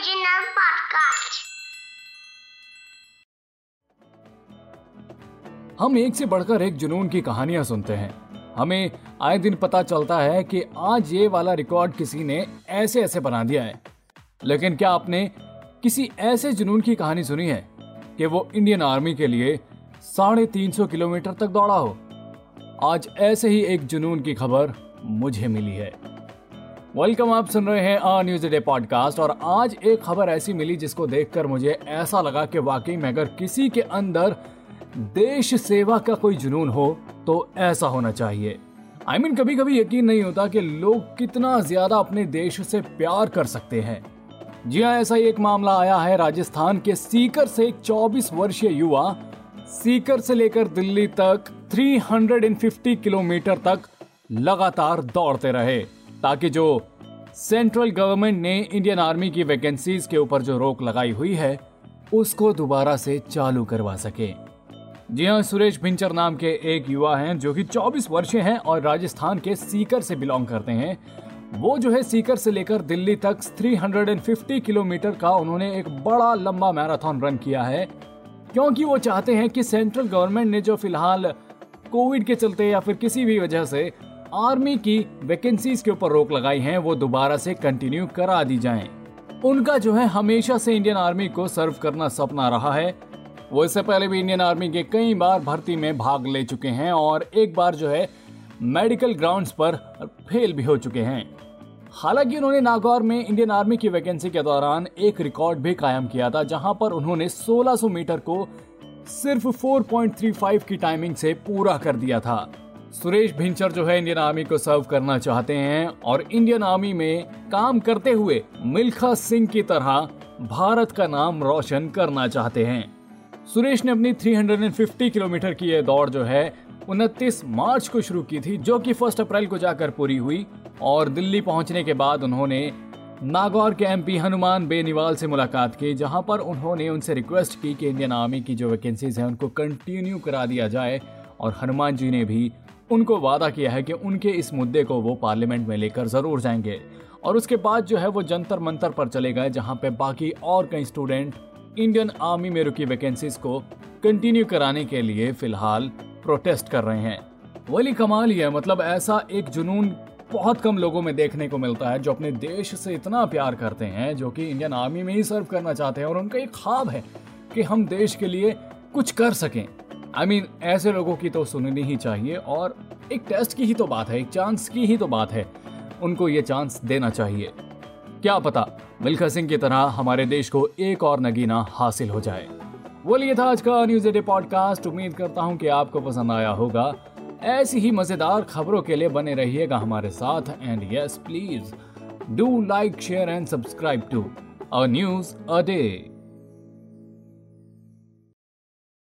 Original podcast. हम एक से बढ़कर एक जुनून की कहानियाँ सुनते हैं। हमें आए दिन पता चलता है कि आज ये वाला रिकॉर्ड किसी ने ऐसे ऐसे बना दिया है। लेकिन क्या आपने किसी ऐसे जुनून की कहानी सुनी है कि वो इंडियन आर्मी के लिए साढ़े तीन सौ किलोमीटर तक दौड़ा हो? आज ऐसे ही एक जुनून की खबर मुझे मिली है। वेलकम आप सुन रहे हैं आ न्यूज़ डे पॉडकास्ट और आज एक खबर ऐसी मिली जिसको देखकर मुझे ऐसा लगा कि वाकई में अगर किसी के अंदर देश सेवा का कोई जुनून हो तो ऐसा होना चाहिए। आई I मीन mean, कभी कभी यकीन नहीं होता कि लोग कितना ज़्यादा अपने देश से प्यार कर सकते हैं। जी हाँ ऐसा ही एक मामला आया है। राजस्थान के सीकर से एक 24 वर्षीय युवा सीकर से लेकर दिल्ली तक 350 किलोमीटर तक लगातार दौड़ते रहे। ताकि जो सेंट्रल गवर्नमेंट ने इंडियन आर्मी की वैकेंसीज के ऊपर जो रोक लगाई हुई है, उसको दोबारा से चालू करवा सके। जी हाँ सुरेश भिंचर नाम के एक युवा हैं जो कि 24 वर्षीय हैं और राजस्थान के सीकर से बिलोंग करते हैं। वो जो है सीकर से लेकर दिल्ली तक 350 किलोमीटर का उन्होंने एक बड़ा लंबा मैराथन रन किया है। क्योंकि वो चाहते हैं कि सेंट्रल गवर्नमेंट ने जो फ़िलहाल कोविड के चलते या फिर किसी भी वजह से आर्मी की वैकेंसीज के ऊपर रोक लगाई है, वो दोबारा से कंटिन्यू करा दी जाएँ। उनका जो है, हमेशा से इंडियन आर्मी को सर्व करना सपना रहा है। वो इससे पहले भी इंडियन आर्मी के कई बार भर्ती में भाग ले चुके हैं और एक बार जो है मेडिकल ग्राउंड्स पर फेल भी हो चुके हैं। हालाँकि उन्होंने नागौर में इंडियन आर्मी की वैकेंसी के दौरान एक रिकॉर्ड भी कायम किया था, जहाँ पर उन्होंने 1600 मीटर को सिर्फ़ 4.35 की टाइमिंग से पूरा कर दिया था। सुरेश भिंचर जो है इंडियन आर्मी को सर्व करना चाहते हैं और इंडियन आर्मी में काम करते हुए मिल्खा सिंह की तरह भारत का नाम रोशन करना चाहते हैं। सुरेश ने अपनी 350 किलोमीटर की यह दौड़ जो है 29 मार्च को शुरू की थी, जो कि फ़र्स्ट अप्रैल को जाकर पूरी हुई और दिल्ली पहुँचने के बाद उन्होंने नागौर के एमपी हनुमान बेनीवाल से मुलाकात की, जहाँ पर उन्होंने उनसे रिक्वेस्ट की कि इंडियन आर्मी की जो वैकेंसीज हैं, उनको कंटिन्यू करा दिया जाए और हनुमान जी ने भी उनको वादा किया है कि उनके इस मुद्दे को वो पार्लियामेंट में लेकर ज़रूर जाएँगे। और उसके बाद जो है वो जंतर मंतर पर चले गए, जहाँ पे बाकी और कई स्टूडेंट इंडियन आर्मी में रुकी वैकेंसीज को कंटिन्यू कराने के लिए फ़िलहाल प्रोटेस्ट कर रहे हैं। वली कमाल ही है मतलब ऐसा एक जुनून बहुत कम लोगों में देखने को मिलता है, जो अपने देश से इतना प्यार करते हैं, जो कि इंडियन आर्मी में ही सर्व करना चाहते हैं और उनका एक ख्वाब है कि हम देश के लिए कुछ कर सकें। आई I मीन mean, ऐसे लोगों की तो सुननी ही चाहिए और एक टेस्ट की ही तो बात है एक चांस की ही तो बात है। उनको ये चांस देना चाहिए। क्या पता मिल्खा सिंह की तरह हमारे देश को एक और नगीना हासिल हो जाए। वो लिए था आज का न्यूज़ डे पॉडकास्ट उम्मीद करता हूँ कि आपको पसंद आया होगा। ऐसी ही मज़ेदार खबरों के लिए बने रहिएगा हमारे साथ। And yes please do like share and subscribe to a news a day